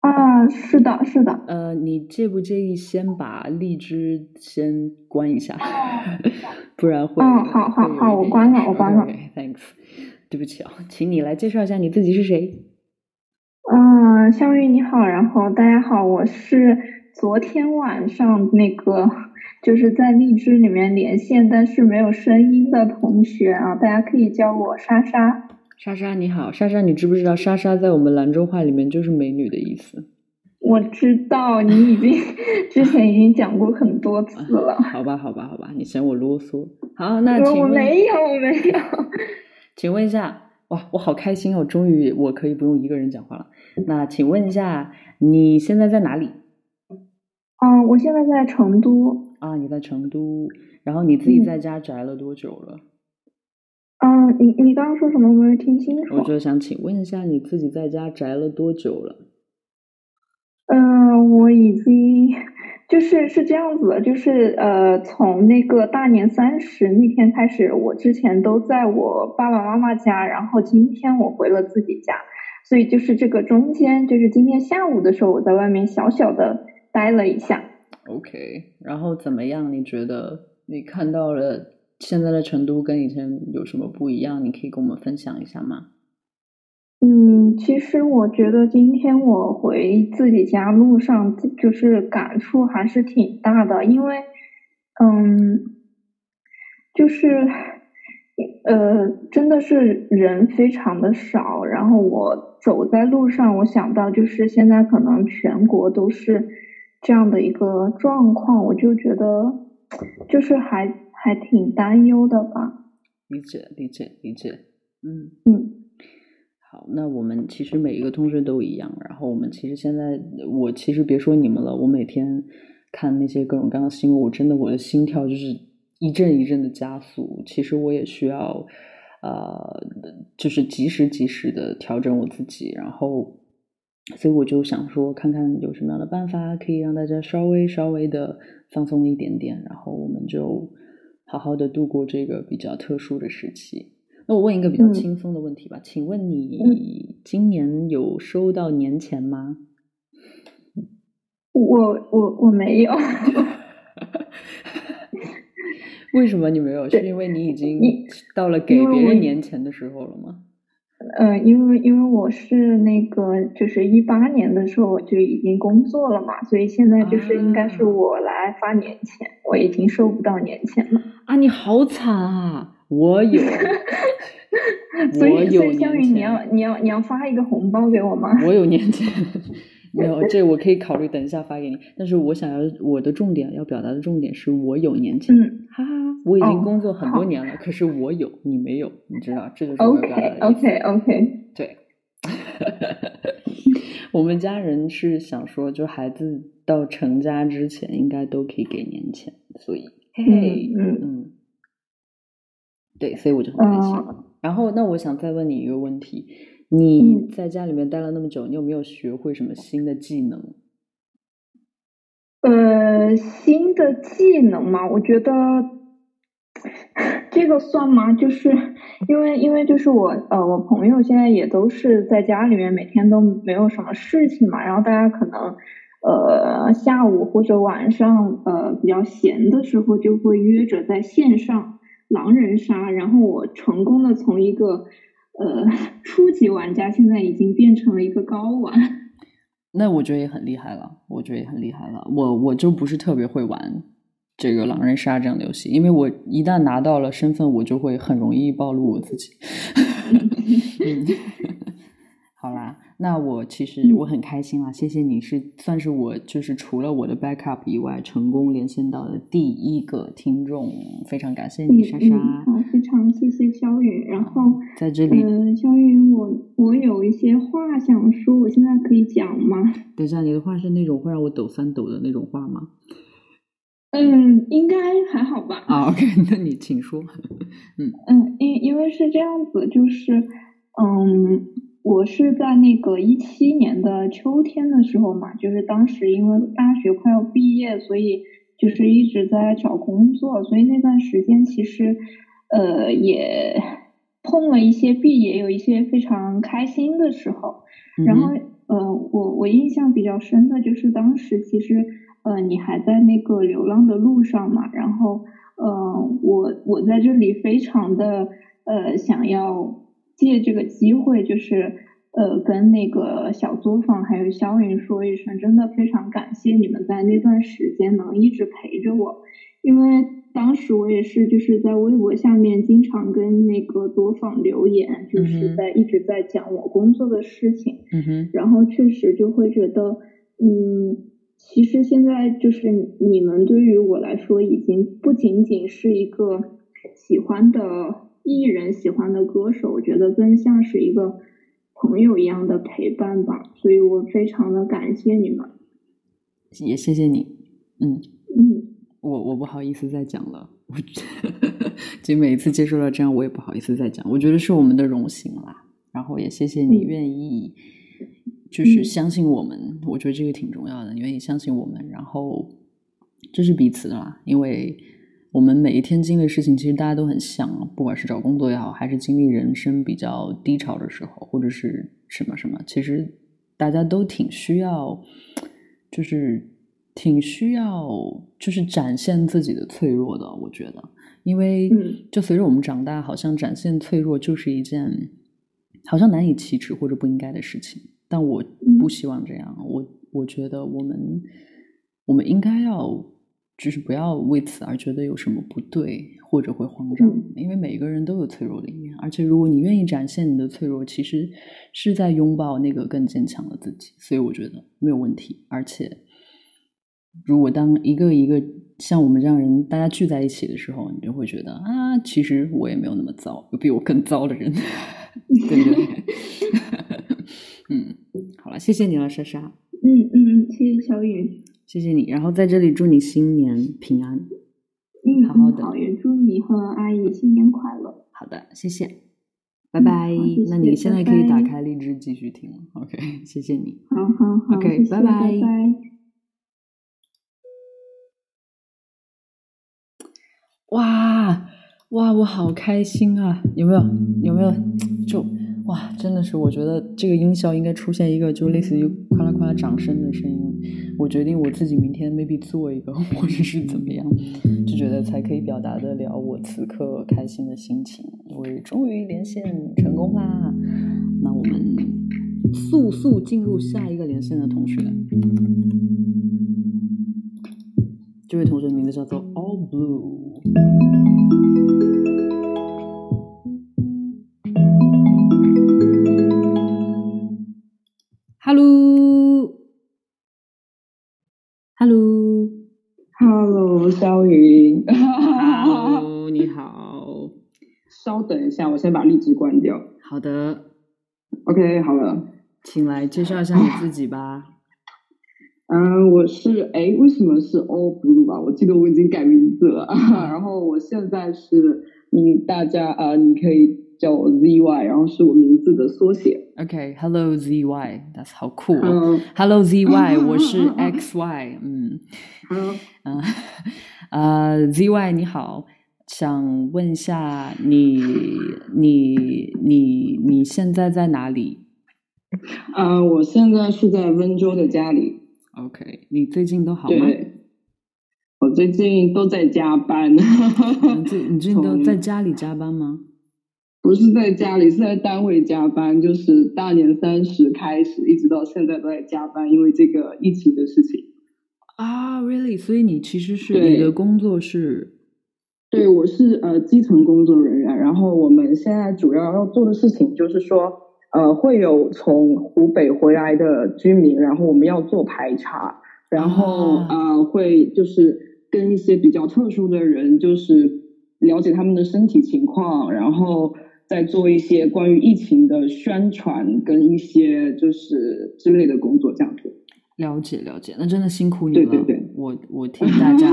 啊，是的，是的。呃，你介不介意先把荔枝先关一下？不然会。嗯，好好好，我关了，我关了。Thanks。对不起啊，请你来介绍一下你自己是谁。嗯，香玉你好，然后大家好，我是昨天晚上那个就是在荔枝里面连线，但是没有声音的同学啊，大家可以叫我莎莎。莎莎你好，莎莎你知不知道莎莎在我们兰州话里面就是美女的意思？我知道，你已经 之前已经讲过很多次了。好吧，好吧，好吧，你嫌我啰嗦。好，那请问我没有，我没有。请问一下。哇，我好开心哦！终于我可以不用一个人讲话了。那请问一下，你现在在哪里？嗯，我现在在成都。啊，你在成都，然后你自己在家宅了多久了？嗯，你你刚刚说什么？我没有听清楚。我就想请问一下，你自己在家宅了多久了？嗯，我已经。就是是这样子的，就是呃，从那个大年三十那天开始，我之前都在我爸爸妈妈家，然后今天我回了自己家，所以就是这个中间，就是今天下午的时候，我在外面小小的待了一下。OK，然后怎么样？你觉得你看到了现在的成都跟以前有什么不一样？你可以跟我们分享一下吗？嗯，其实我觉得今天我回自己家路上，就是感触还是挺大的，因为，嗯，就是，呃，真的是人非常的少。然后我走在路上，我想到就是现在可能全国都是这样的一个状况，我就觉得就是还还挺担忧的吧。理解，理解，理解。嗯嗯。好，那我们其实每一个同学都一样。然后我们其实现在，我其实别说你们了，我每天看那些各种各样的新闻，我真的我的心跳就是一阵一阵的加速。其实我也需要，呃，就是及时及时的调整我自己。然后，所以我就想说，看看有什么样的办法可以让大家稍微稍微的放松一点点，然后我们就好好的度过这个比较特殊的时期。那我问一个比较轻松的问题吧，请问你今年有收到年钱吗？我我我没有。为什么你没有？是因为你已经到了给别人年钱的时候了吗？嗯，因为因为我是那个就是一八年的时候就已经工作了嘛，所以现在就是应该是我来发年钱，我已经收不到年钱了。啊，你好惨啊！我有，所以所我有年你要，你要你要发一个红包给我吗？我有年前，没有这我可以考虑等一下发给你。但是我想要我的重点要表达的重点是我有年前，嗯哈哈，我已经哦工作很多年了，可是我有，你没有，你知道，这就是我表达的。OK OK，对，我们家人是想说，就孩子到成家之前，应该都可以给年钱，所以嘿嘿，嗯嗯嗯，对，所以我就很开心。呃然后，那我想再问你一个问题：你嗯在家里面待了那么久，你有没有学会什么新的技能？呃，新的技能嘛，我觉得这个算吗？就是因为因为就是我呃，我朋友现在也都是在家里面，每天都没有什么事情嘛，然后大家可能呃下午或者晚上呃比较闲的时候，就会约着在线上狼人杀，然后我成功的从一个呃初级玩家，现在已经变成了一个高玩。那我觉得也很厉害了，我觉得也很厉害了。我我就不是特别会玩这个狼人杀这样的游戏，因为我一旦拿到了身份，我就会很容易暴露我自己。嗯，好啦，那我其实嗯我很开心啦，谢谢你是算是我就是除了我的 backup 以外，成功连线到的第一个听众，非常感谢嗯你，莎莎。非常谢谢肖宇。然后，在这里，呃，肖宇，我我有一些话想说，我现在可以讲吗？等一下，你的话是那种会让我抖三抖的那种话吗？嗯，应该还好吧。啊，OK，那你请说。嗯嗯，因因为是这样子，就是，嗯，我是在那个一七年的秋天的时候嘛，就是当时因为大学快要毕业，所以就是一直在找工作，所以那段时间其实，呃，也碰了一些壁，也有一些非常开心的时候。然后呃，我我印象比较深的就是当时其实，呃，你还在那个流浪的路上嘛，然后，呃，我我在这里非常的呃想要借这个机会，就是呃跟那个小作坊还有肖云说一声，真的非常感谢你们在那段时间能一直陪着我，因为当时我也是就是在微博下面经常跟那个作坊留言，就嗯是在一直在讲我工作的事情。嗯哼，然后确实就会觉得，嗯，其实现在就是你们对于我来说，已经不仅仅是一个喜欢的艺人、喜欢的歌手，我觉得更像是一个朋友一样的陪伴吧。所以我非常的感谢你们。也谢谢你。嗯，嗯我我不好意思再讲了，我 其实每一次接触到这样，我也不好意思再讲。我觉得是我们的荣幸啦，然后也谢谢你嗯愿意就是嗯相信我们，我觉得这个挺重要的。你愿意相信我们，然后这是彼此的啦，因为我们每一天经历的事情，其实大家都很像，不管是找工作也好，还是经历人生比较低潮的时候，或者是什么什么，其实大家都挺需要，就是挺需要，就是展现自己的脆弱的。我觉得，因为嗯就随着我们长大，好像展现脆弱就是一件好像难以启齿或者不应该的事情。但我不希望这样，我我觉得我们我们应该要。就是不要为此而觉得有什么不对，或者会慌张，嗯因为每个人都有脆弱的一面，而且如果你愿意展现你的脆弱，其实是在拥抱那个更坚强的自己，所以我觉得没有问题。而且，如果当一个一个像我们这样人大家聚在一起的时候，你就会觉得啊，其实我也没有那么糟，有比我更糟的人，对不对？嗯，好了，谢谢你了，莎莎，嗯嗯，谢谢小雨。谢谢你。然后在这里祝你新年平安。嗯，好好的也祝你和阿姨新年快乐。好的，谢谢，拜嗯拜。那你现在可以打开荔枝继续听了。OK，谢谢你。好好好 OK，谢谢拜拜拜拜。哇哇，我好开心啊！有没有？有没有？就哇，真的是，我觉得这个音效应该出现一个就类似于夸啦夸啦掌声的声音。我决定我自己明天 maybe 做一个，或者是怎么样，就觉得才可以表达得了我此刻开心的心情。因为终于连线成功啦！那我们速速进入下一个连线的同学。这位同学的名字叫做 All Blue。Hello，Hello，Hello，肖云。Hello，你好。稍等一下，我先把荔枝关掉。好的。OK，好了，请来介绍一下你自己吧。嗯，我是哎，为什么是 All Blue 啊？我记得我已经改名字了。然后我现在是，你大家啊，你可以叫我 ZY，然后是我名字的缩写。OK，Hello ZY，That's 好酷。Hello ZY，我是 XY。嗯。嗯。呃，ZY 你好，想问一下你，你，你，你现在在哪里？嗯，我现在是在温州的家里。OK，你最近都好吗？我最近都在加班。最你最近都在家里加班吗？不是在家里，是在单位加班。就是大年三十开始，一直到现在都在加班，因为这个疫情的事情。啊，Really？所以你其实是你的工作是？对，我是呃基层工作人员。然后我们现在主要要做的事情就是说。呃，会有从湖北回来的居民，然后我们要做排查，然后呃，会就是跟一些比较特殊的人，就是了解他们的身体情况，然后再做一些关于疫情的宣传跟一些就是之类的工作，这样子。了解了解，那真的辛苦你了。对对对，我我替大家，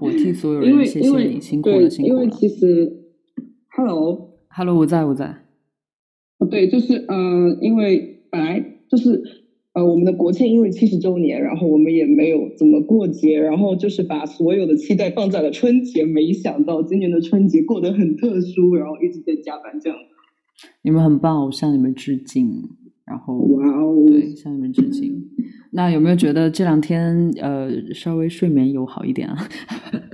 我替所有人 谢谢你辛苦了辛苦了。因为其实，Hello，Hello，我在我在。对，就是呃，因为本来就是呃，我们的国庆因为七十周年，然后我们也没有怎么过节，然后就是把所有的期待放在了春节，没想到今年的春节过得很特殊，然后一直在加班这样。你们很棒，我向你们致敬。然后，哇哦，对，向你们致敬。那有没有觉得这两天呃，稍微睡眠有好一点啊？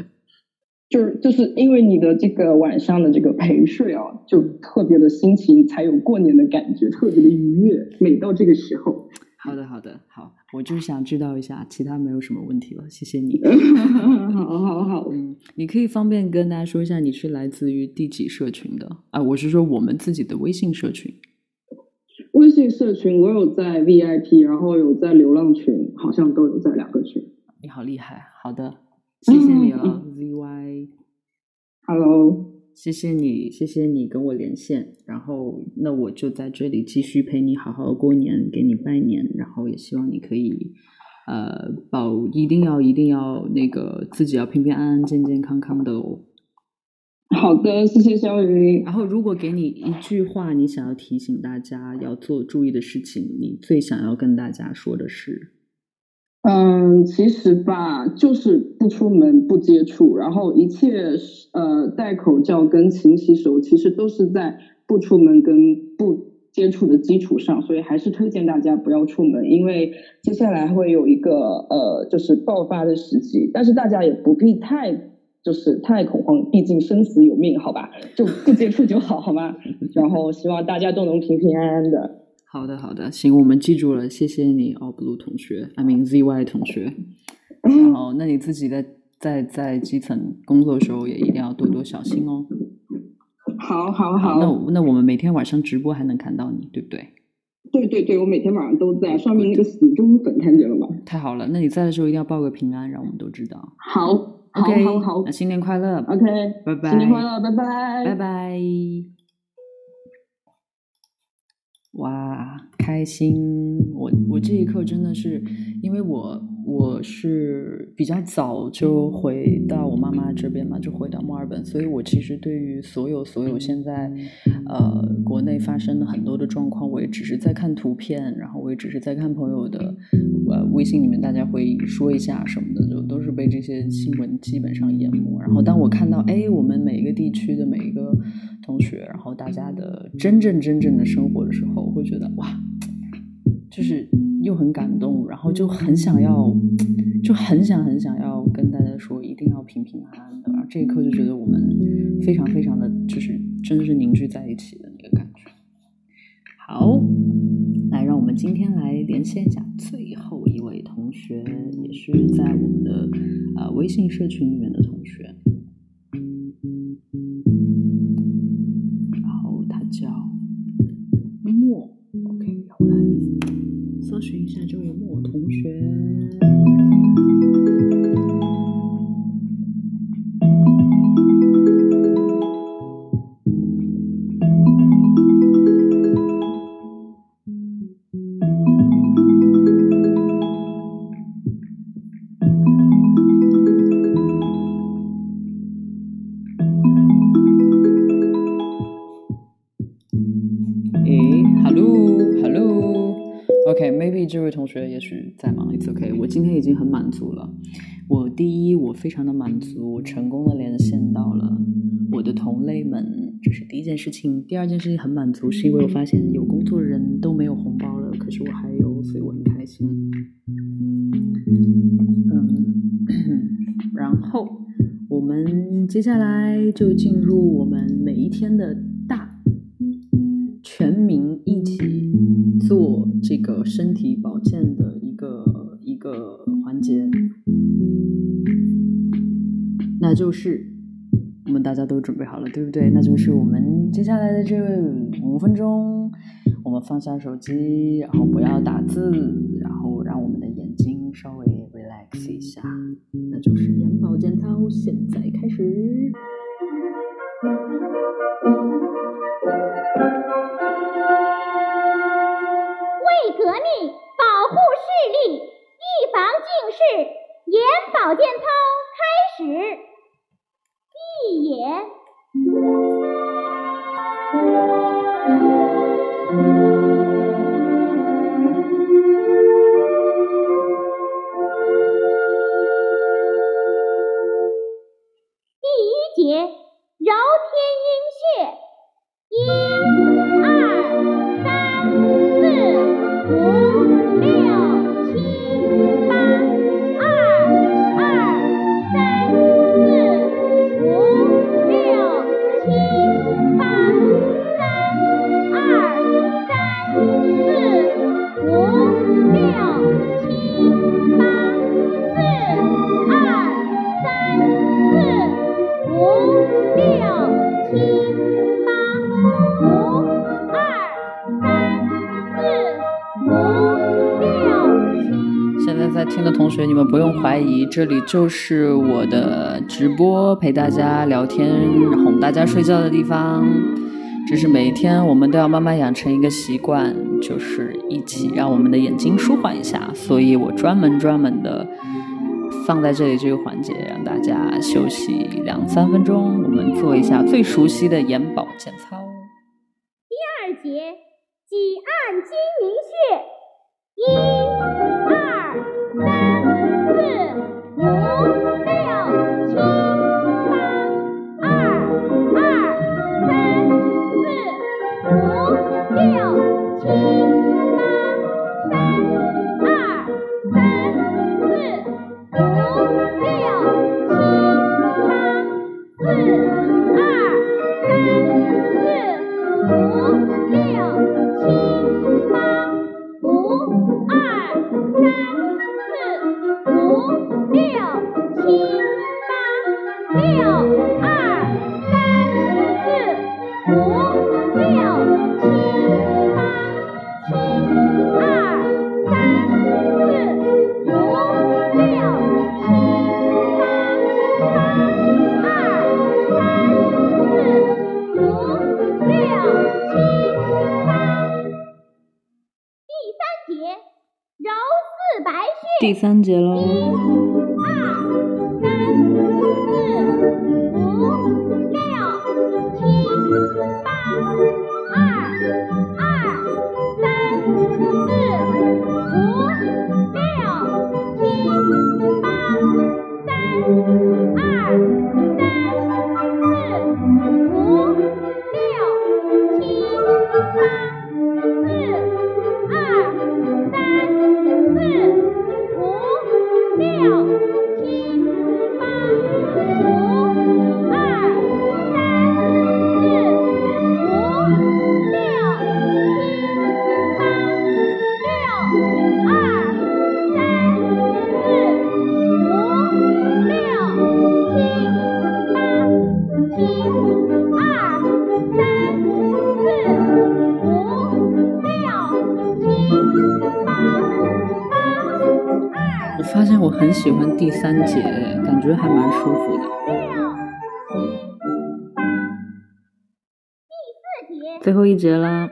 就是就是因为你的这个晚上的这个陪睡啊，就特别的心情才有过年的感觉，特别的愉悦。每到这个时候，好的好的好，我就是想知道一下，其他没有什么问题了，谢谢你。好好好，嗯，你可以方便跟大家说一下你是来自于第几社群的啊？我是说我们自己的微信社群。微信社群我有在 VIP，然后有在流浪群，好像都有在两个群。你好厉害，好的。谢谢你了，ZY，Hello，谢谢你，谢谢你跟我连线，然后那我就在这里继续陪你好好过年，给你拜年，然后也希望你可以呃保，一定要一定要那个自己要平平安安、健健康康的哦。好的，谢谢肖云。然后如果给你一句话，你想要提醒大家要做注意的事情，你最想要跟大家说的是？嗯，其实吧，就是不出门、不接触，然后一切呃戴口罩跟勤洗手，其实都是在不出门跟不接触的基础上，所以还是推荐大家不要出门，因为接下来会有一个呃就是爆发的时机，但是大家也不必太就是太恐慌，毕竟生死有命，好吧，就不接触就好，好吗？然后希望大家都能平平安安的。好的，好的，行，我们记住了，谢谢你，All Blue 同学，I mean ZY 同学。然后，那你自己在在在基层工作的时候，也一定要多多小心哦。好，好，好。那那我们每天晚上直播还能看到你，对不对？对对对，我每天晚上都在，上面那个死忠粉看见了吗？太好了，那你在的时候一定要报个平安，让我们都知道。好，OK，好好，那新年快乐，OK，拜拜，新年快乐，拜拜，拜拜。哇，开心！我我这一刻真的是，因为我我是比较早就回到我妈妈这边嘛，就回到墨尔本，所以我其实对于所有所有现在呃国内发生的很多的状况，我也只是在看图片，然后我也只是在看朋友的呃微信里面大家会说一下什么的，就都是被这些新闻基本上淹没。然后当我看到哎，我们每一个地区的每一个同学，然后大家的真正真正的生活的时候。我会觉得哇，就是又很感动，然后就很想要，就很想很想要跟大家说，一定要平平安安的。然后这一刻就觉得我们非常非常的就是真的是凝聚在一起的那个感觉。好，来让我们今天来连线一下最后一位同学，也是在我们的呃微信社群里面的同学。足了。我第一，我非常的满足，我成功的连线到了我的同类们，这是第一件事情。第二件事情很满足，是因为我发现有工作的人都没有红包了，可是我还有，所以我很开心。嗯，然后我们接下来就进入我们每一天的大全民一起做这个身体保健的一个一个环节，那就是我们大家都准备好了，对不对？那就是我们接下来的这五分钟，我们放下手机，然后不要打字，然后让我们的眼睛稍微 relax 一下，那就是眼保健操，现在开始。为革命保护视力，防近视，眼保健操开始。闭眼。听的同学，你们不用怀疑，这里就是我的直播，陪大家聊天、哄大家睡觉的地方。只是每一天我们都要慢慢养成一个习惯，就是一起让我们的眼睛舒缓一下。所以我专门专门的放在这里这个环节，让大家休息两三分钟，我们做一下最熟悉的眼保健操。第二节挤按睛明穴，一、二、三四五发现我很喜欢第三节，感觉还蛮舒服的。第四节最后一节了，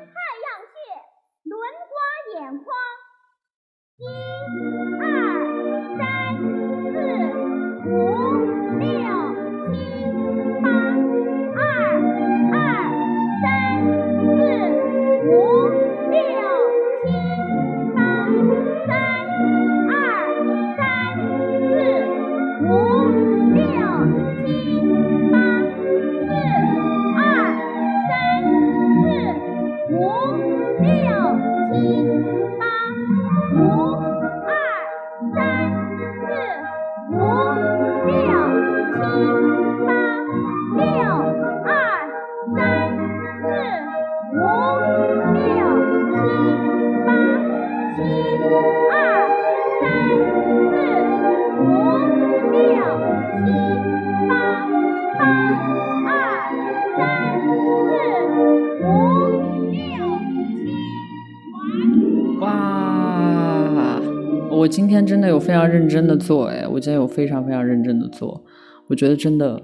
认真的做，哎，我今天有非常非常认真的做，我觉得真的，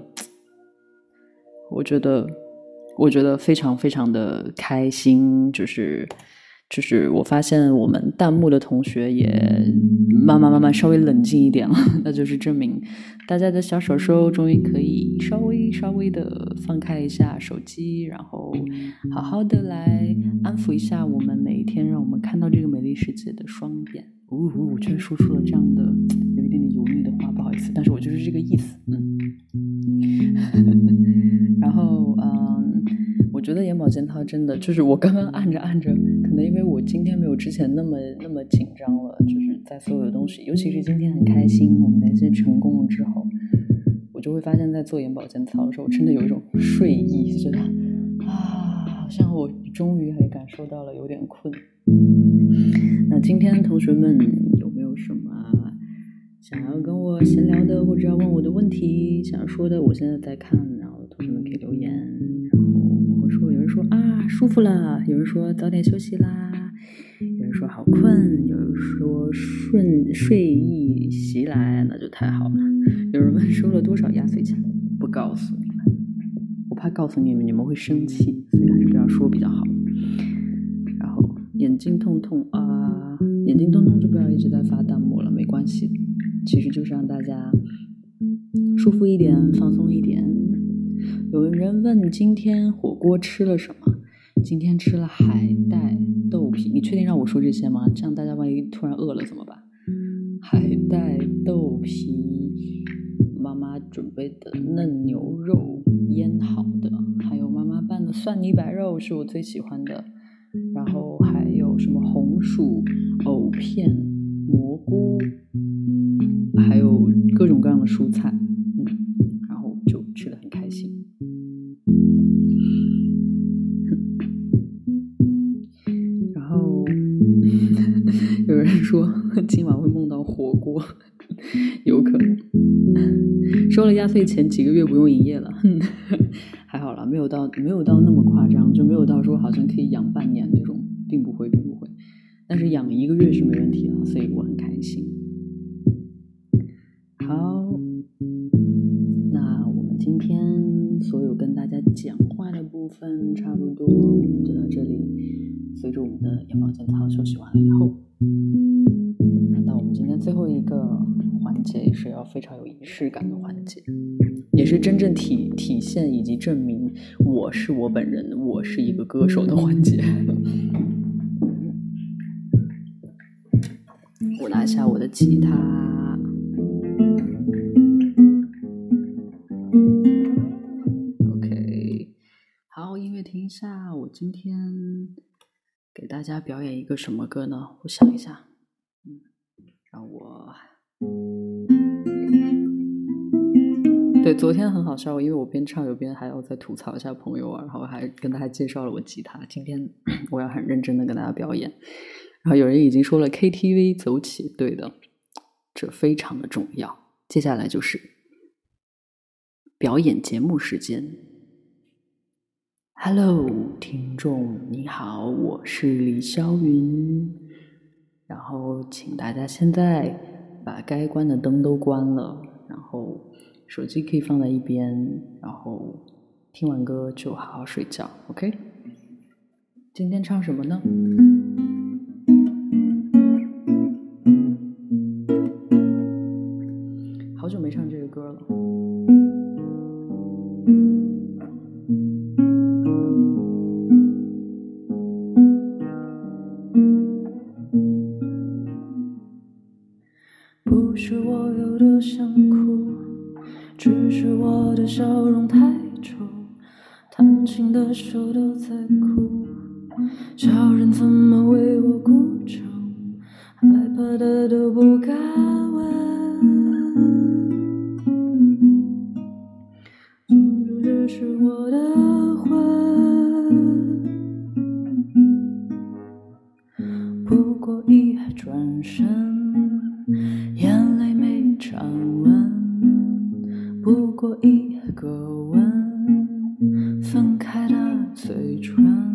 我觉得，我觉得非常非常的开心，就是就是我发现我们弹幕的同学也慢慢慢慢稍微冷静一点了，那就是证明大家的小手手终于可以稍微稍微的放开一下手机，然后好好的来安抚一下我们每一天让我们看到这个美丽世界的双眼。呜、呜，我居然说出了这样的有一点点油腻的话，不好意思，但是我就是这个意思，嗯。然后，嗯，我觉得眼保健操真的就是我刚刚按着按着，可能因为我今天没有之前那么那么紧张了，就是在所有的东西，尤其是今天很开心，我们的一些成功了之后，我就会发现，在做眼保健操的时候，真的有一种睡意，就觉得啊，好像我终于还感受到了有点困。那今天同学们有没有什么想要跟我闲聊的，或者要问我的问题，想要说的？我现在在看，舒服了，有人说早点休息啦，有人说好困，有人说顺睡意袭来，那就太好了。有人问收了多少压岁钱，不告诉你们，我怕告诉你们你们会生气，所以还是不要说比较好。然后眼睛痛痛啊，眼睛痛痛就不要一直在发弹幕了，没关系，其实就是让大家舒服一点，放松一点。有人问今天火锅吃了什么？今天吃了海带豆皮。你确定让我说这些吗？这样大家万一突然饿了怎么办？海带豆皮，妈妈准备的嫩牛肉腌好的，还有妈妈拌的蒜泥白肉是我最喜欢的。然后还有什么红薯、藕片、蘑菇，还有各种各样的蔬菜，有人说 今晚会梦到火锅，有可能。收了压岁钱，几个月不用营业了，还好啦，没有到没有到那么夸张，就没有到说好像可以养半年那种，并不会，并不会。但是养一个月是没问题了，所以我很开心。好，那我们今天所有跟大家讲话的部分差不多，我们就到这里。随着我们的眼保健操休息完了以后，那我们今天最后一个环节，也是要非常有仪式感的环节，也是真正体体现以及证明我是我本人，我是一个歌手的环节。我拿下我的吉他。OK，好，音乐停一下。我今天给大家表演一个什么歌呢？我想一下，嗯，让我。对，昨天很好笑，因为我边唱有边还要再吐槽一下朋友啊，然后还跟大家介绍了我吉他。今天我要很认真的跟大家表演。然后有人已经说了 KTV 走起，对的，这非常的重要。接下来就是表演节目时间。Hello，听众你好，我是李霄云。然后请大家现在把该关的灯都关了，然后手机可以放在一边，然后听完歌就好好睡觉。OK，今天唱什么呢？手都在哭，叫人怎么为我鼓掌，害怕的都不敢问。总之这是我的魂，不过一转身。眼泪没站稳，不过一个吻，分开嘴唇。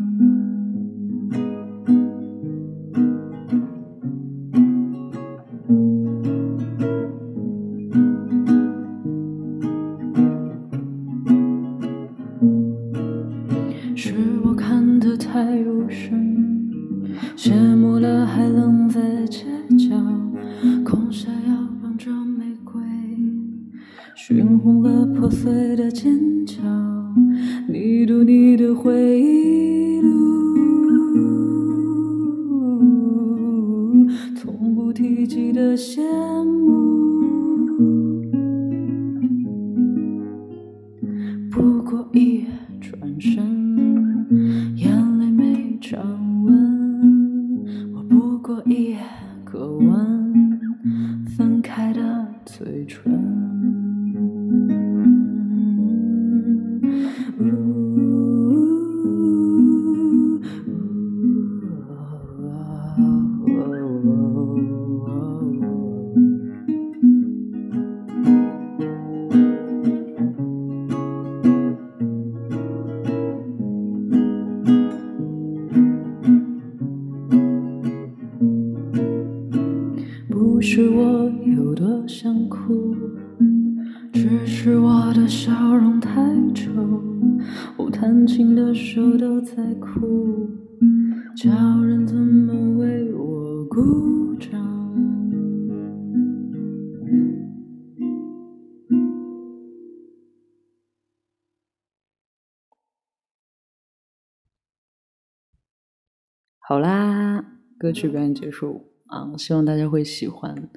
好啦，歌曲表演结束。啊，希望大家会喜欢。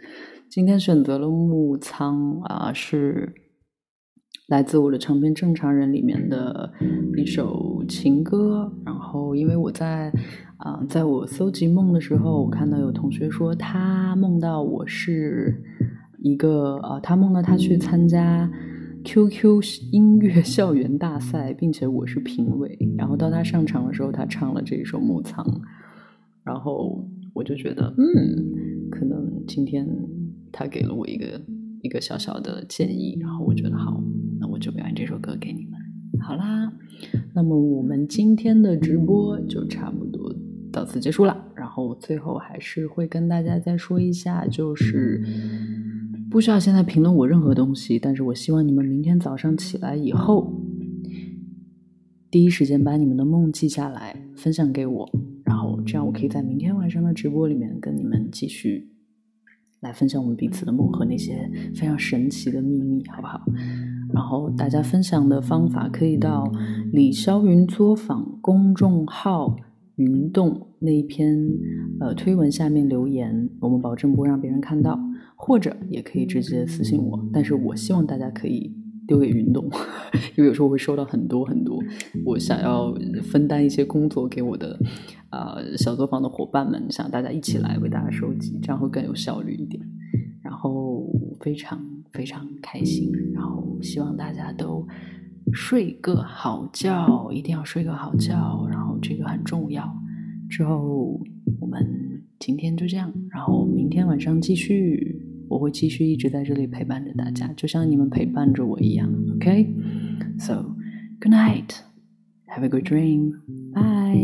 今天选择了《木仓》啊，是来自我的唱片《正常人》里面的一首情歌。然后，因为我在啊，在我搜集梦的时候，我看到有同学说他梦到我是一个啊，他梦到他去参加 QQ 音乐校园大赛，并且我是评委。然后到他上场的时候，他唱了这一首《木仓》，然后。我就觉得，嗯，可能今天他给了我一个一个小小的建议，然后我觉得好，那我就表演这首歌给你们。好啦，那么我们今天的直播就差不多到此结束了。然后最后还是会跟大家再说一下，就是不需要现在评论我任何东西，但是我希望你们明天早上起来以后，第一时间把你们的梦记下来，分享给我。然后这样，我可以在明天晚上的直播里面跟你们继续来分享我们彼此的梦和那些非常神奇的秘密，好不好？然后大家分享的方法可以到李霄云作坊公众号“云动”那一篇呃推文下面留言，我们保证不让别人看到，或者也可以直接私信我。但是我希望大家可以。丢给云动，因为有时候我会收到很多很多，我想要分担一些工作给我的啊、呃、小作坊的伙伴们，想大家一起来为大家收集，这样会更有效率一点。然后非常非常开心，然后希望大家都睡个好觉，一定要睡个好觉，然后这个很重要。之后我们今天就这样，然后明天晚上继续。我会继续一直在这里陪伴着大家，就像你们陪伴着我一样。OK，so good night, have a good dream, bye.